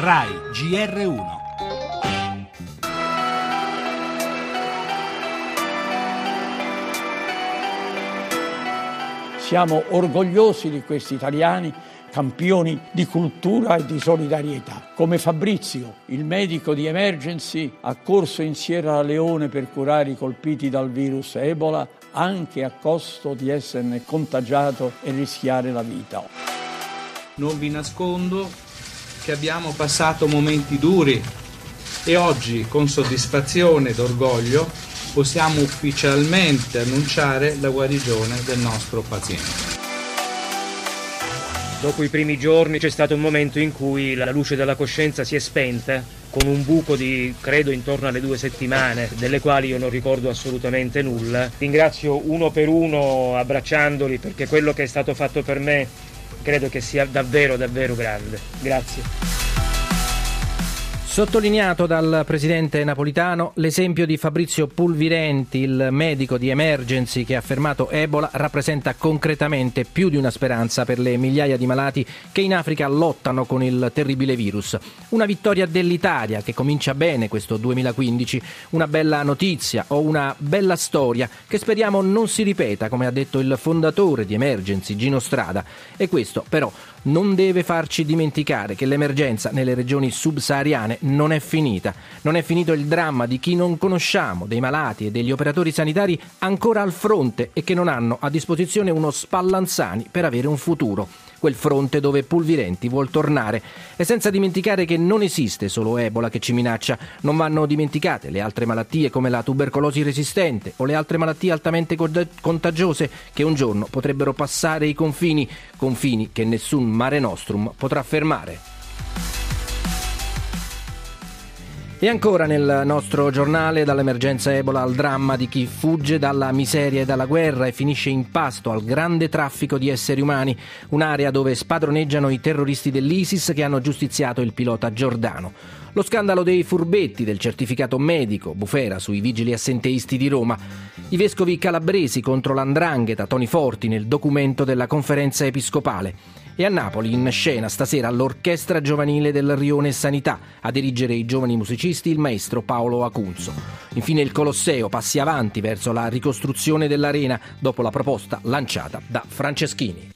RAI GR1 Siamo orgogliosi di questi italiani, campioni di cultura e di solidarietà. Come Fabrizio, il medico di emergency accorso in Sierra Leone per curare i colpiti dal virus Ebola, anche a costo di esserne contagiato e rischiare la vita. Non vi nascondo che abbiamo passato momenti duri e oggi con soddisfazione ed orgoglio possiamo ufficialmente annunciare la guarigione del nostro paziente. Dopo i primi giorni c'è stato un momento in cui la luce della coscienza si è spenta, con un buco di credo intorno alle due settimane, delle quali io non ricordo assolutamente nulla. Ringrazio uno per uno abbracciandoli perché quello che è stato fatto per me credo che sia davvero davvero grande. Grazie. Sottolineato dal presidente napolitano, l'esempio di Fabrizio Pulvirenti, il medico di emergency che ha fermato Ebola, rappresenta concretamente più di una speranza per le migliaia di malati che in Africa lottano con il terribile virus. Una vittoria dell'Italia che comincia bene questo 2015, una bella notizia o una bella storia che speriamo non si ripeta, come ha detto il fondatore di Emergency, Gino Strada. E questo però non deve farci dimenticare che l'emergenza nelle regioni subsahariane non è finita. Non è finito il dramma di chi non conosciamo, dei malati e degli operatori sanitari ancora al fronte e che non hanno a disposizione uno spallanzani per avere un futuro quel fronte dove Pulvirenti vuol tornare. E senza dimenticare che non esiste solo Ebola che ci minaccia, non vanno dimenticate le altre malattie come la tubercolosi resistente o le altre malattie altamente contagiose che un giorno potrebbero passare i confini, confini che nessun Mare Nostrum potrà fermare. E ancora nel nostro giornale, dall'emergenza Ebola al dramma di chi fugge dalla miseria e dalla guerra e finisce in pasto al grande traffico di esseri umani, un'area dove spadroneggiano i terroristi dell'ISIS che hanno giustiziato il pilota Giordano. Lo scandalo dei furbetti del certificato medico, bufera sui vigili assenteisti di Roma. I vescovi calabresi contro l'andrangheta, Toni Forti nel documento della conferenza episcopale. E a Napoli in scena stasera l'Orchestra Giovanile del Rione Sanità a dirigere i giovani musicisti il maestro Paolo Acunzo. Infine il Colosseo passi avanti verso la ricostruzione dell'arena dopo la proposta lanciata da Franceschini.